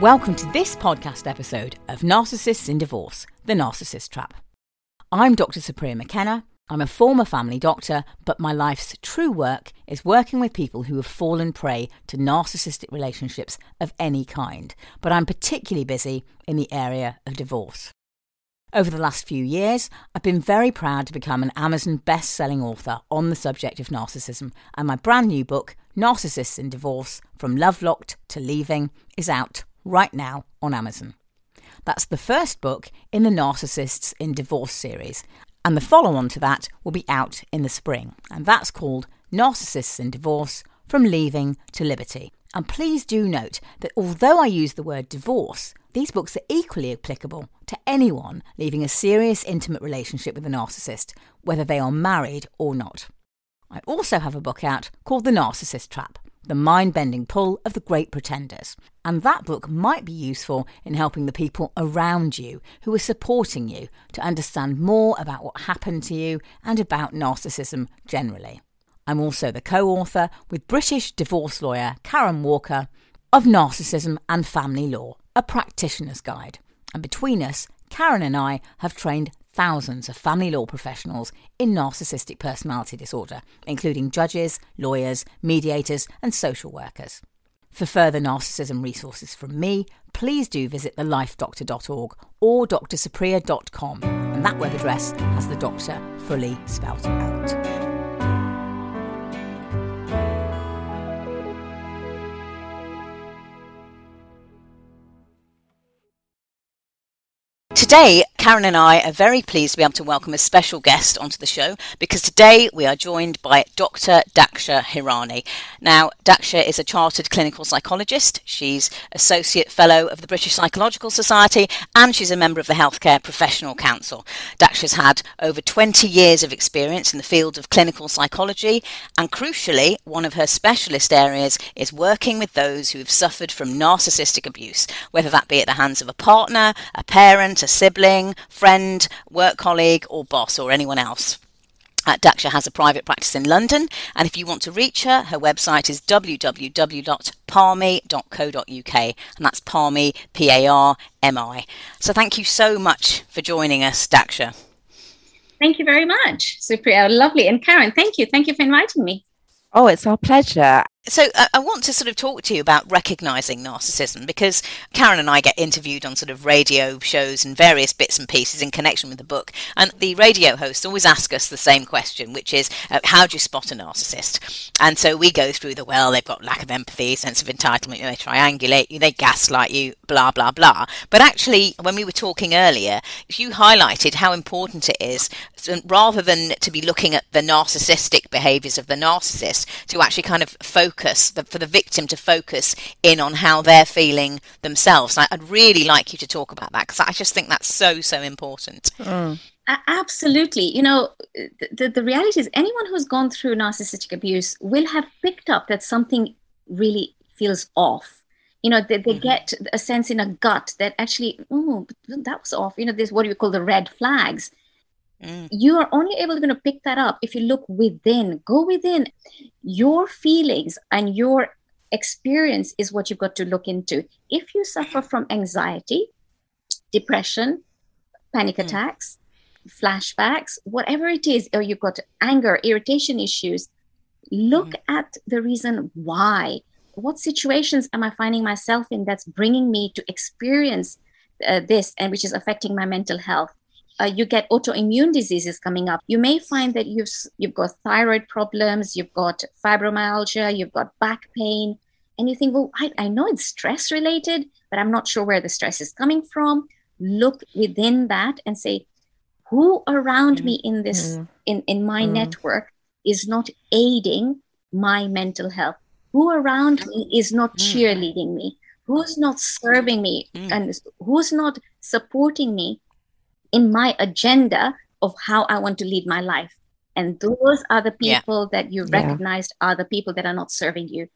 Welcome to this podcast episode of Narcissists in Divorce The Narcissist Trap. I'm Dr. Supriya McKenna. I'm a former family doctor, but my life's true work is working with people who have fallen prey to narcissistic relationships of any kind. But I'm particularly busy in the area of divorce. Over the last few years, I've been very proud to become an Amazon best selling author on the subject of narcissism, and my brand new book, Narcissists in Divorce From Love Locked to Leaving, is out right now on Amazon. That's the first book in the Narcissists in Divorce series, and the follow on to that will be out in the spring, and that's called Narcissists in Divorce From Leaving to Liberty. And please do note that although I use the word divorce, these books are equally applicable to anyone leaving a serious intimate relationship with a narcissist, whether they are married or not. I also have a book out called The Narcissist Trap, the mind bending pull of the great pretenders. And that book might be useful in helping the people around you who are supporting you to understand more about what happened to you and about narcissism generally. I'm also the co author with British divorce lawyer Karin Walker of Narcissism and Family Law, a practitioner's guide. And between us, Karin and I have trained thousands of family law professionals in narcissistic personality disorder, including judges, lawyers, mediators, and social workers. For further narcissism resources from me, please do visit thelifedoctor.org or drsupriya.com, and that web address has the doctor fully spelt out. Today, Karin and I are very pleased to be able to welcome a special guest onto the show because today we are joined by Dr. Daksha Hirani. Now, Daksha is a chartered clinical psychologist. She's Associate Fellow of the British Psychological Society and she's a member of the Healthcare Professional Council. Daksha's had over 20 years of experience in the field of clinical psychology and crucially, one of her specialist areas is working with those who have suffered from narcissistic abuse, whether that be at the hands of a partner, a parent, a sibling, friend, work colleague, or boss, or anyone else. Uh, Daksha has a private practice in London, and if you want to reach her, her website is www.parmi.co.uk, and that's Parmi, P A R M I. So thank you so much for joining us, Daksha. Thank you very much, Supriya. Lovely. And Karin, thank you. Thank you for inviting me. Oh, it's our pleasure. So uh, I want to sort of talk to you about recognizing narcissism because Karin and I get interviewed on sort of radio shows and various bits and pieces in connection with the book, and the radio hosts always ask us the same question, which is, uh, "How do you spot a narcissist?" And so we go through the well, they've got lack of empathy, sense of entitlement, you they triangulate you, they gaslight you, blah blah blah. But actually, when we were talking earlier, you highlighted how important it is, rather than to be looking at the narcissistic behaviours of the narcissist, to actually kind of focus focus, the, for the victim to focus in on how they're feeling themselves. I'd really like you to talk about that because I just think that's so, so important. Mm. Absolutely. You know, the, the reality is anyone who's gone through narcissistic abuse will have picked up that something really feels off. You know, they, they mm-hmm. get a sense in a gut that actually, oh, that was off. You know, this what do you call the red flags. Mm. You are only able to pick that up if you look within, go within. Your feelings and your experience is what you've got to look into. If you suffer from anxiety, depression, panic mm. attacks, flashbacks, whatever it is, or you've got anger, irritation issues, look mm. at the reason why. What situations am I finding myself in that's bringing me to experience uh, this and which is affecting my mental health? Uh, you get autoimmune diseases coming up. You may find that you've you've got thyroid problems, you've got fibromyalgia, you've got back pain, and you think, well, I, I know it's stress related, but I'm not sure where the stress is coming from. Look within that and say, who around mm-hmm. me in this mm-hmm. in in my mm-hmm. network is not aiding my mental health? Who around me is not mm. cheerleading me? Who's not serving me mm. and who's not supporting me in my agenda of how I want to lead my life. And those are the people yeah. that you recognized yeah. are the people that are not serving you.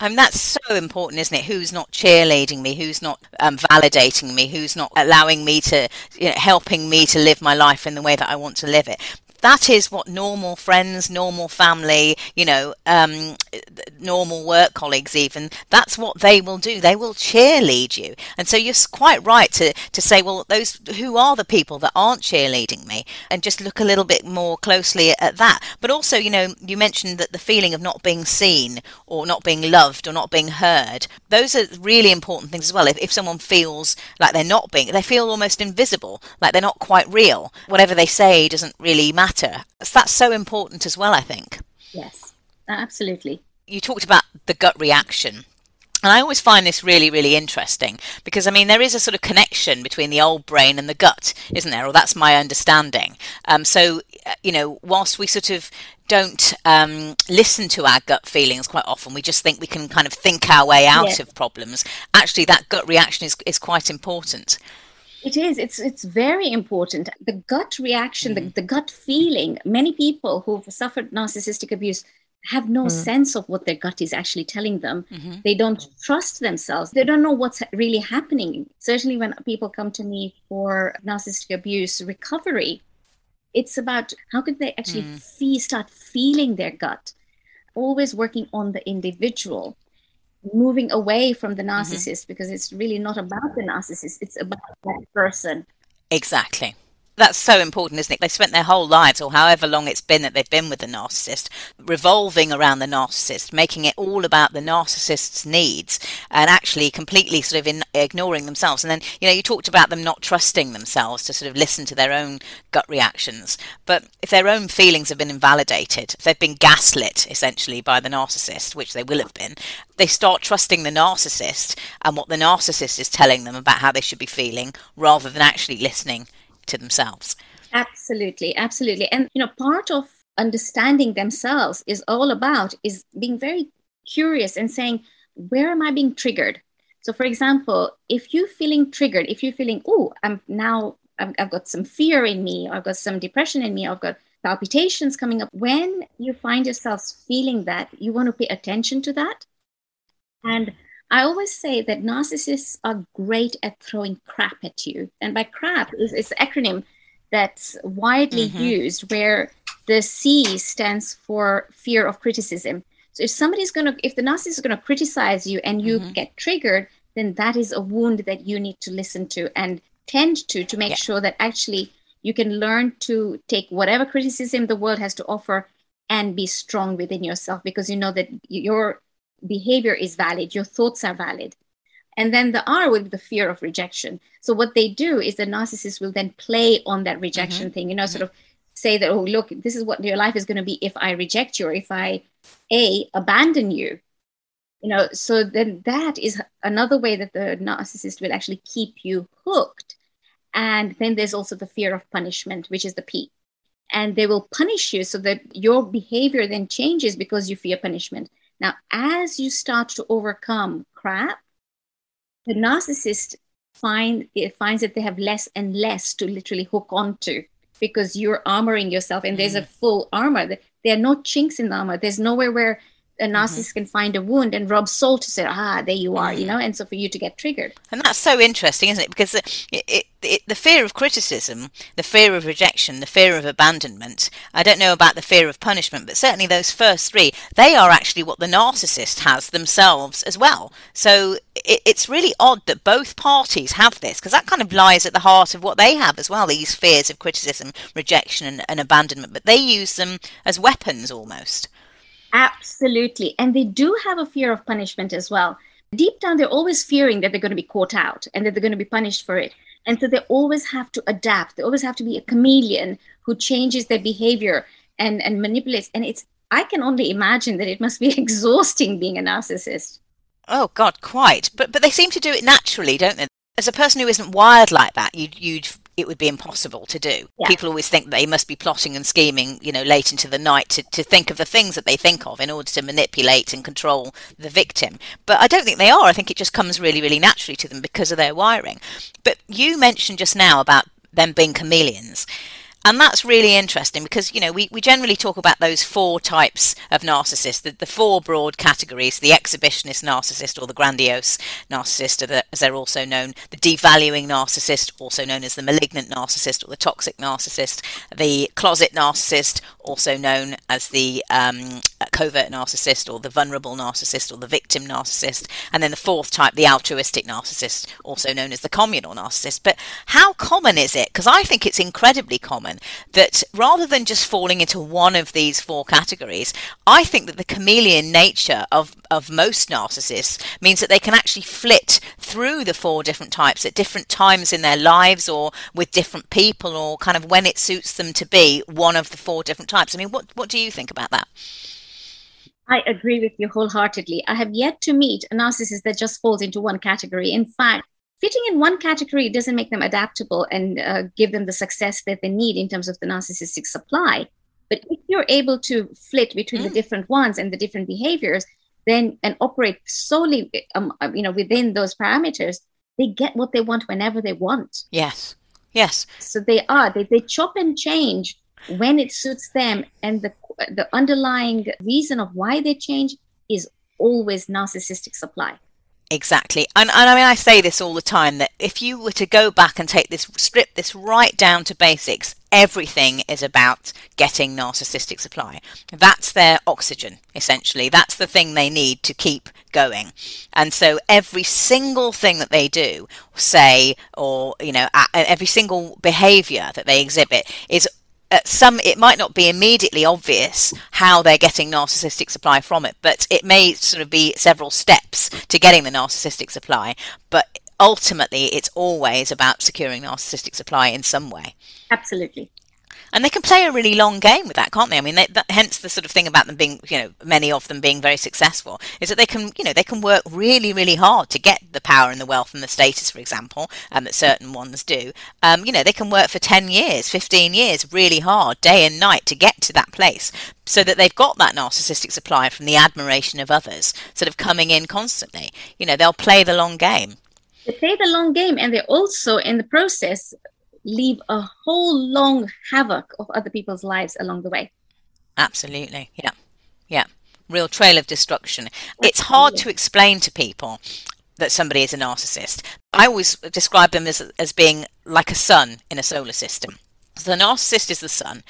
I mean, that's so important, isn't it? Who's not cheerleading me? Who's not um, validating me? Who's not allowing me to, you know, helping me to live my life in the way that I want to live it? That is what normal friends, normal family, you know, um, normal work colleagues, even that's what they will do. They will cheerlead you, and so you're quite right to to say, well, those who are the people that aren't cheerleading me, and just look a little bit more closely at that. But also, you know, you mentioned that the feeling of not being seen or not being loved or not being heard. Those are really important things as well. If if someone feels like they're not being, they feel almost invisible, like they're not quite real. Whatever they say doesn't really matter matter. That's so important as well, I think. Yes, absolutely. You talked about the gut reaction. And I always find this really, really interesting because, I mean, there is a sort of connection between the old brain and the gut, isn't there? Or that's my understanding. Um, so, uh, you know, whilst we sort of don't um, listen to our gut feelings quite often, we just think we can kind of think our way out yes. of problems. Actually, that gut reaction is, is quite important. It is. It's it's very important. The gut reaction, mm. the, the gut feeling. Many people who've suffered narcissistic abuse have no mm. sense of what their gut is actually telling them. Mm-hmm. They don't trust themselves. They don't know what's really happening. Certainly, when people come to me for narcissistic abuse recovery, it's about how could they actually mm. fee, start feeling their gut. Always working on the individual moving away from the mm-hmm. narcissist mm-hmm. because it's really not about the narcissist it's about that person exactly that's so important, isn't it? They spent their whole lives, or however long it's been that they've been with the narcissist, revolving around the narcissist, making it all about the narcissist's needs, and actually completely sort of in, ignoring themselves. And then, you know, you talked about them not trusting themselves to sort of listen to their own gut reactions. But if their own feelings have been invalidated, if they've been gaslit essentially by the narcissist, which they will have been, they start trusting the narcissist and what the narcissist is telling them about how they should be feeling rather than actually listening to themselves. Absolutely, absolutely. And you know, part of understanding themselves is all about is being very curious and saying, where am I being triggered? So, for example, if you're feeling triggered, if you're feeling, oh, I'm now I've, I've got some fear in me, I've got some depression in me, I've got palpitations coming up. When you find yourself feeling that, you want to pay attention to that. And I always say that narcissists are great at throwing crap at you. And by crap is it's an acronym that's widely mm-hmm. used where the C stands for fear of criticism. So if somebody's going to, if the narcissist is going to criticize you and you mm-hmm. get triggered, then that is a wound that you need to listen to and tend to to make yeah. sure that actually you can learn to take whatever criticism the world has to offer and be strong within yourself because you know that your behavior is valid, your thoughts are valid. And then the R would be the fear of rejection. So what they do is the narcissist will then play on that rejection mm-hmm. thing, you know, mm-hmm. sort of say that, oh, look, this is what your life is going to be if I reject you or if I A, abandon you. You know, so then that is another way that the narcissist will actually keep you hooked. And then there's also the fear of punishment, which is the P. And they will punish you so that your behavior then changes because you fear punishment. Now, as you start to overcome crap, the narcissist find it finds that they have less and less to literally hook onto because you're armoring yourself and there's a mm. full armor. There are no chinks in the armor. There's nowhere where a mm-hmm. narcissist mm-hmm. can find a wound and rub salt to say, ah, there you are, you know, and so for you to get triggered. And that's so interesting, isn't it? Because it, it, it, the fear of criticism, the fear of rejection, the fear of abandonment, I don't know about the fear of punishment, but certainly those first three, they are actually what the narcissist has themselves as well. So it's really odd that both parties have this, because that kind of lies at the heart of what they have as well, these fears of criticism, rejection, and, and abandonment, but they use them as weapons almost. Absolutely. And they do have a fear of punishment as well. Deep down, they're always fearing that they're going to be caught out and that they're going to be punished for it. And so they always have to adapt. They always have to be a chameleon who changes their behavior and, and manipulates. And it's, I can only imagine that it must be exhausting being a narcissist. Oh God, quite. But but they seem to do it naturally, don't they? As a person who isn't wired like that, you'd you'd it would be impossible to do. Yeah. People always think they must be plotting and scheming, you know, late into the night to, to think of the things that they think of in order to manipulate and control the victim. But I don't think they are. I think it just comes really, really naturally to them because of their wiring. But you mentioned just now about them being chameleons. And that's really interesting because, you know, we, we generally talk about those four types of narcissists, the, the four broad categories the exhibitionist narcissist or the grandiose narcissist, the, as they're also known, the devaluing narcissist, also known as the malignant narcissist or the toxic narcissist, the closet narcissist, also known as the um, covert narcissist or the vulnerable narcissist or the victim narcissist, and then the fourth type, the altruistic narcissist, also known as the communal narcissist. But how common is it? Because I think it's incredibly common that rather than just falling into one of these four categories, I think that the chameleon nature of, of most narcissists means that they can actually flit through the four different types at different times in their lives or with different people or kind of when it suits them to be one of the four different types. I mean, what, what do you think about that? I agree with you wholeheartedly. I have yet to meet a narcissist that just falls into one category. In fact, fitting in one category doesn't make them adaptable and uh, give them the success that they need in terms of the narcissistic supply. But if you're able to flit between mm. the different ones and the different behaviors, then and operate solely, um, uh, you know, within those parameters, they get what they want whenever they want. Yes. Yes. So they are they, they chop and change when it suits them and the the underlying reason of why they change is always narcissistic supply Exactly. And, and I mean, I say this all the time that if you were to go back and take this, strip this right down to basics, everything is about getting narcissistic supply. That's their oxygen, essentially. That's the thing they need to keep going. And so every single thing that they do, say, or, you know, every single behavior that they exhibit is at some it might not be immediately obvious how they're getting narcissistic supply from it but it may sort of be several steps to getting the narcissistic supply. But ultimately it's always about securing narcissistic supply in some way. Absolutely and they can play a really long game with that, can't they? I mean, they, that, hence the sort of thing about them being, you know, many of them being very successful is that they can, you know, they can work really, really hard to get the power and the wealth and the status, for example, um, that certain ones do. Um, you know, they can work for 10 years, 15 years, really hard, day and night to get to that place so that they've got that narcissistic supply from the admiration of others, sort of coming in constantly. You know, they'll play the long game. They play the long game and they also, in the process, leave a whole long havoc of other people's lives along the way. Absolutely. Yeah. Yeah. Real trail of destruction. Absolutely. It's hard to explain to people that somebody is a narcissist. I always describe them as, as being like a sun in a solar system. So the narcissist is the sun,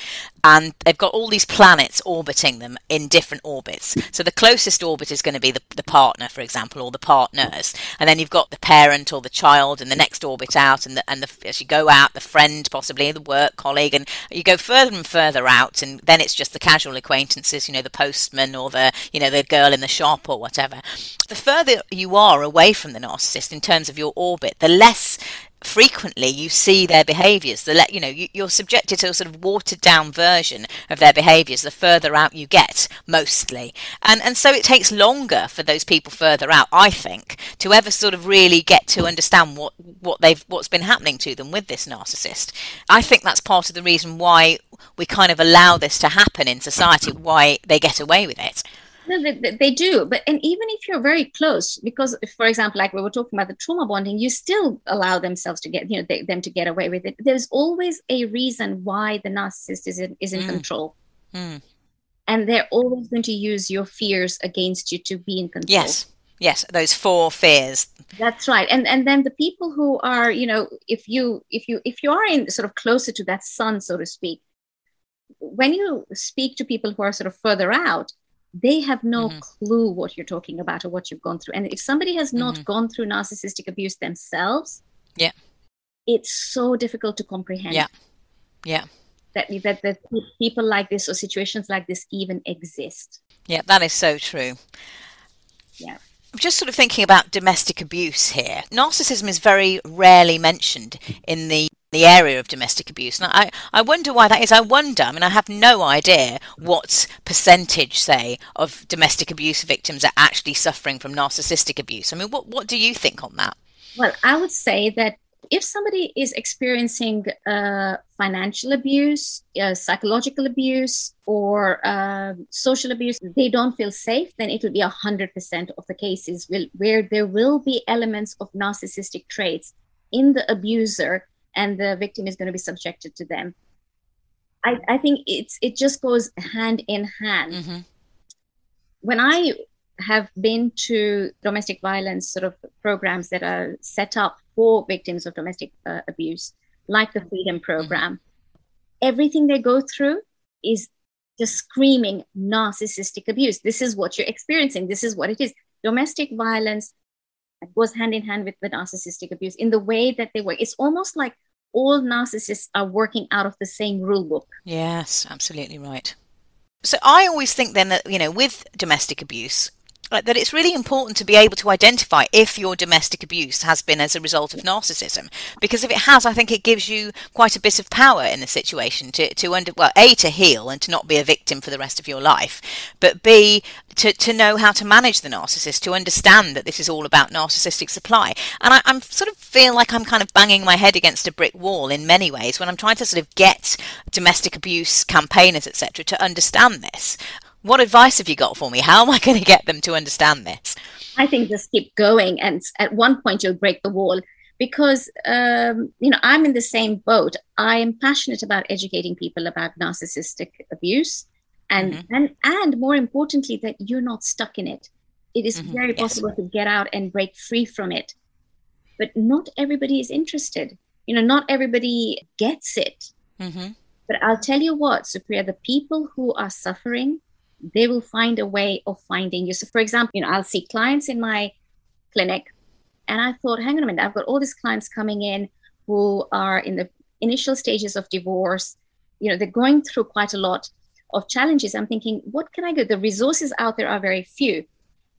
and they've got all these planets orbiting them in different orbits. So the closest orbit is going to be the, the partner, for example, or the partners, and then you've got the parent or the child, and the next orbit out, and the, and the, as you go out, the friend, possibly the work colleague, and you go further and further out, and then it's just the casual acquaintances, you know, the postman or the you know the girl in the shop or whatever. The further you are away from the narcissist in terms of your orbit, the less frequently you see their behaviors the let you know you, you're subjected to a sort of watered down version of their behaviors the further out you get mostly. And and so it takes longer for those people further out i think to ever sort of really get to understand what what they've what's been happening to them with this narcissist. I think that's part of the reason why we kind of allow this to happen in society why they get away with it no, they, they, do. But and even if you're very close, because if, for example, like we were talking about the trauma bonding, you still allow themselves to get, you know, they, them to get away with it. There's always a reason why the narcissist is in, is in mm. control. Mm. And they're always going to use your fears against you to be in control. Yes. Yes, those four fears. That's right. And and then the people who are, you know, if you if you if you are in sort of closer to that sun, so to speak, when you speak to people who are sort of further out, they have no mm-hmm. clue what you're talking about or what you've gone through. And if somebody has not mm-hmm. gone through narcissistic abuse themselves, yeah, it's so difficult to comprehend. Yeah, yeah. That, that that people like this or situations like this even exist. Yeah, that is so true. Yeah. I'm just sort of thinking about domestic abuse here. Narcissism is very rarely mentioned in the the area of domestic abuse. And I, I wonder why that is. I wonder, I mean, I have no idea what percentage, say, of domestic abuse victims are actually suffering from narcissistic abuse. I mean, what, what do you think on that? Well, I would say that if somebody is experiencing uh, financial abuse, uh, psychological abuse, or uh, social abuse, they don't feel safe, then it will be 100% of the cases will, where there will be elements of narcissistic traits in the abuser and the victim is going to be subjected to them. I, I think it's it just goes hand in hand. Mm-hmm. When I have been to domestic violence sort of programs that are set up for victims of domestic uh, abuse, like the Freedom Mm-hmm. Program, everything they go through is just screaming narcissistic abuse. This is what you're experiencing. This is what it is. Domestic violence goes hand in hand with the narcissistic abuse in the way that they work. It's almost like all narcissists are working out of the same rule book. Yes, absolutely right. So I always think then that, you know, with domestic abuse, Uh, that it's really important to be able to identify if your domestic abuse has been as a result of narcissism. Because if it has i think it gives you quite a bit of power in the situation to to under well a to heal and to not be a victim for the rest of your life but b to, to know how to manage the narcissist to understand that this is all about narcissistic supply. And I, i'm sort of feel like i'm kind of banging my head against a brick wall in many ways when i'm trying to sort of get domestic abuse campaigners etc to understand this what advice have you got for me? How am I going to get them to understand this? I think just keep going, and at one point you'll break the wall because um, you know I'm in the same boat. I am passionate about educating people about narcissistic abuse, and Mhm. and and more importantly that you're not stuck in it. It is Mhm, very yes. possible to get out and break free from it, but not everybody is interested. You know, not everybody gets it. Mm-hmm. But I'll tell you what, Supriya, the people who are suffering, they will find a way of finding you. So, for example, you know, I'll see clients in my clinic, and I thought, hang on a minute, I've got all these clients coming in who are in the initial stages of divorce. You know, they're going through quite a lot of challenges. I'm thinking, what can I do? The resources out there are very few.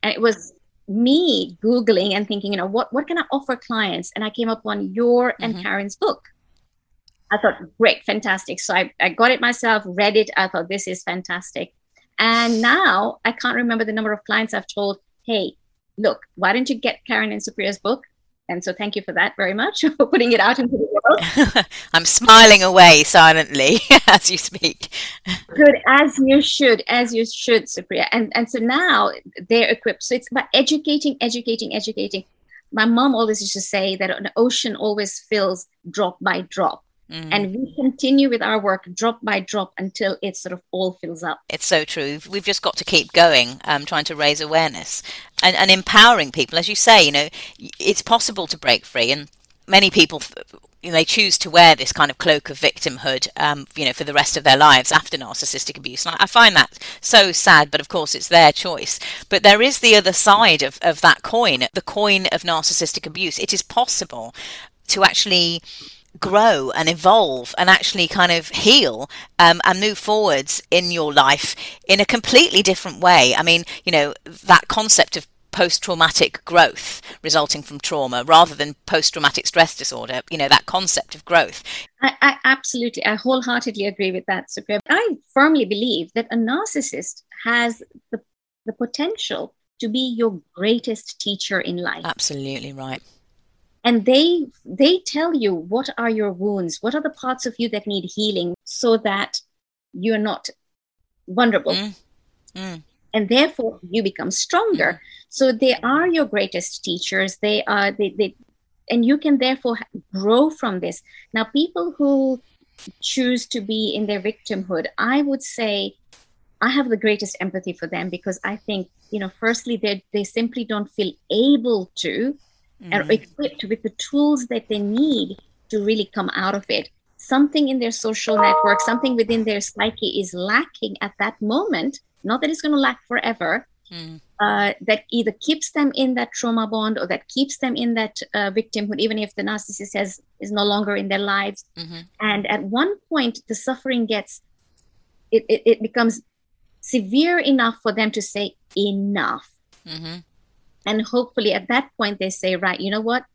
And it was me Googling and thinking, you know, what, what can I offer clients? And I came up on your and Mhm. Karin's book. I thought, great, fantastic. So I, I got it myself, read it. I thought, this is fantastic. And now I can't remember the number of clients I've told, hey, look, why don't you get Karin and Supriya's book? And so thank you for that very much for putting it out into the world. I'm smiling away silently as you speak. Good, as you should, as you should, Supriya. And, and so now they're equipped. So it's about educating, educating, educating. My mom always used to say that an ocean always fills drop by drop. Mm. And we continue with our work drop by drop until it sort of all fills up. It's so true. We've just got to keep going, um, trying to raise awareness and, and empowering people. As you say, you know, it's possible to break free, and many people you know, they choose to wear this kind of cloak of victimhood, um, you know, for the rest of their lives after narcissistic abuse. And I find that so sad, but of course it's their choice. But there is the other side of, of that coin, the coin of narcissistic abuse. It is possible to actually grow and evolve and actually kind of heal um, and move forwards in your life in a completely different way. I mean, you know, that concept of post traumatic growth resulting from trauma rather than post traumatic stress disorder, you know, that concept of growth. I, I absolutely, I wholeheartedly agree with that, Supriya. I firmly believe that a narcissist has the, the potential to be your greatest teacher in life. Absolutely right. And they they tell you what are your wounds what are the parts of you that need healing so that you're not vulnerable. Mm. Mm. and therefore you become stronger. So they are your greatest teachers. They are they, they and you can therefore grow from this. Now people who choose to be in their victimhood i would say i have the greatest empathy for them because i think you know firstly they they simply don't feel able to Mm. equipped with the tools that they need to really come out of it. Something in their social network, something within their psyche is lacking at that moment. Not that it's going to lack forever. Mm. Uh, that either keeps them in that trauma bond or that keeps them in that uh, victimhood, even if the narcissist has, is no longer in their lives. Mhm. And at one point, the suffering gets, it, it, it becomes severe enough for them to say, enough Mhm. And hopefully at that point they say right you know what?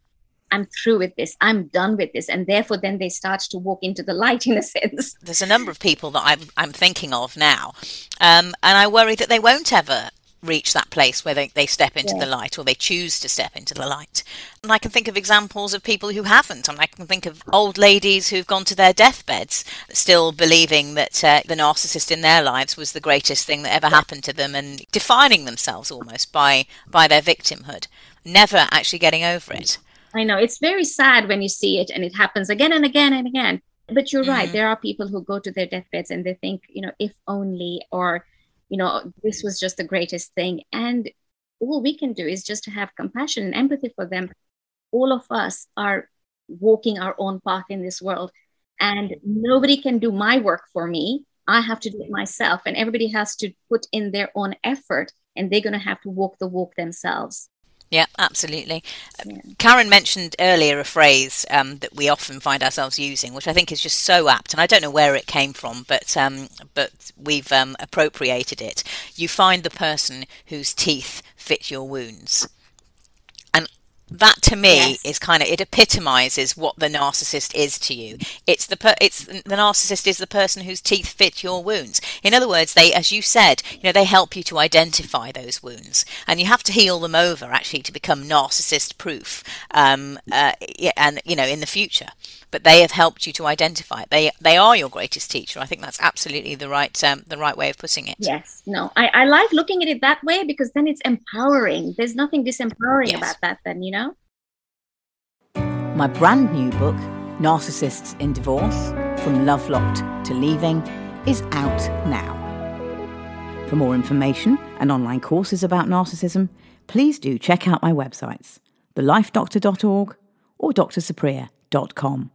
I'm through with this. I'm done with this. And therefore then they start to walk into the light in a sense. There's a number of people that I'm I'm thinking of now, um, and I worry that they won't ever reach that place where they, they step into Yeah. the light or they choose to step into the light. And I can think of examples of people who haven't. And I can think of old ladies who've gone to their deathbeds still believing that uh, the narcissist in their lives was the greatest thing that ever happened to them and defining themselves almost by by their victimhood, never actually getting over it. i know it's very sad when you see it and it happens again and again and again but you're mm-hmm. right there are people who go to their deathbeds and they think you know if only or you know this was just the greatest thing. And all we can do is just to have compassion and empathy for them. All of us are walking our own path in this world. And nobody can do my work for me. I have to do it myself. And everybody has to put in their own effort and they're going to have to walk the walk themselves yeah, absolutely. Yeah. Karin mentioned earlier a phrase um, that we often find ourselves using, which I think is just so apt, and I don't know where it came from, but um, but we've um, appropriated it. You find the person whose teeth fit your wounds that to me yes. is kind of it epitomizes what the narcissist is to you it's the per, it's the narcissist is the person whose teeth fit your wounds in other words they as you said you know they help you to identify those wounds and you have to heal them over actually to become narcissist proof um, uh, and you know in the future but they have helped you to identify it. They they are your greatest teacher. I think that's absolutely the right um, the right way of putting it. Yes, no, I, I like looking at it that way because then it's empowering. There's nothing disempowering yes. about that. Then you know. My brand new book, Narcissists in Divorce: From Love Locked to Leaving, is out now. For more information and online courses about narcissism, please do check out my websites, thelifedoctor.org or drsupriya.com.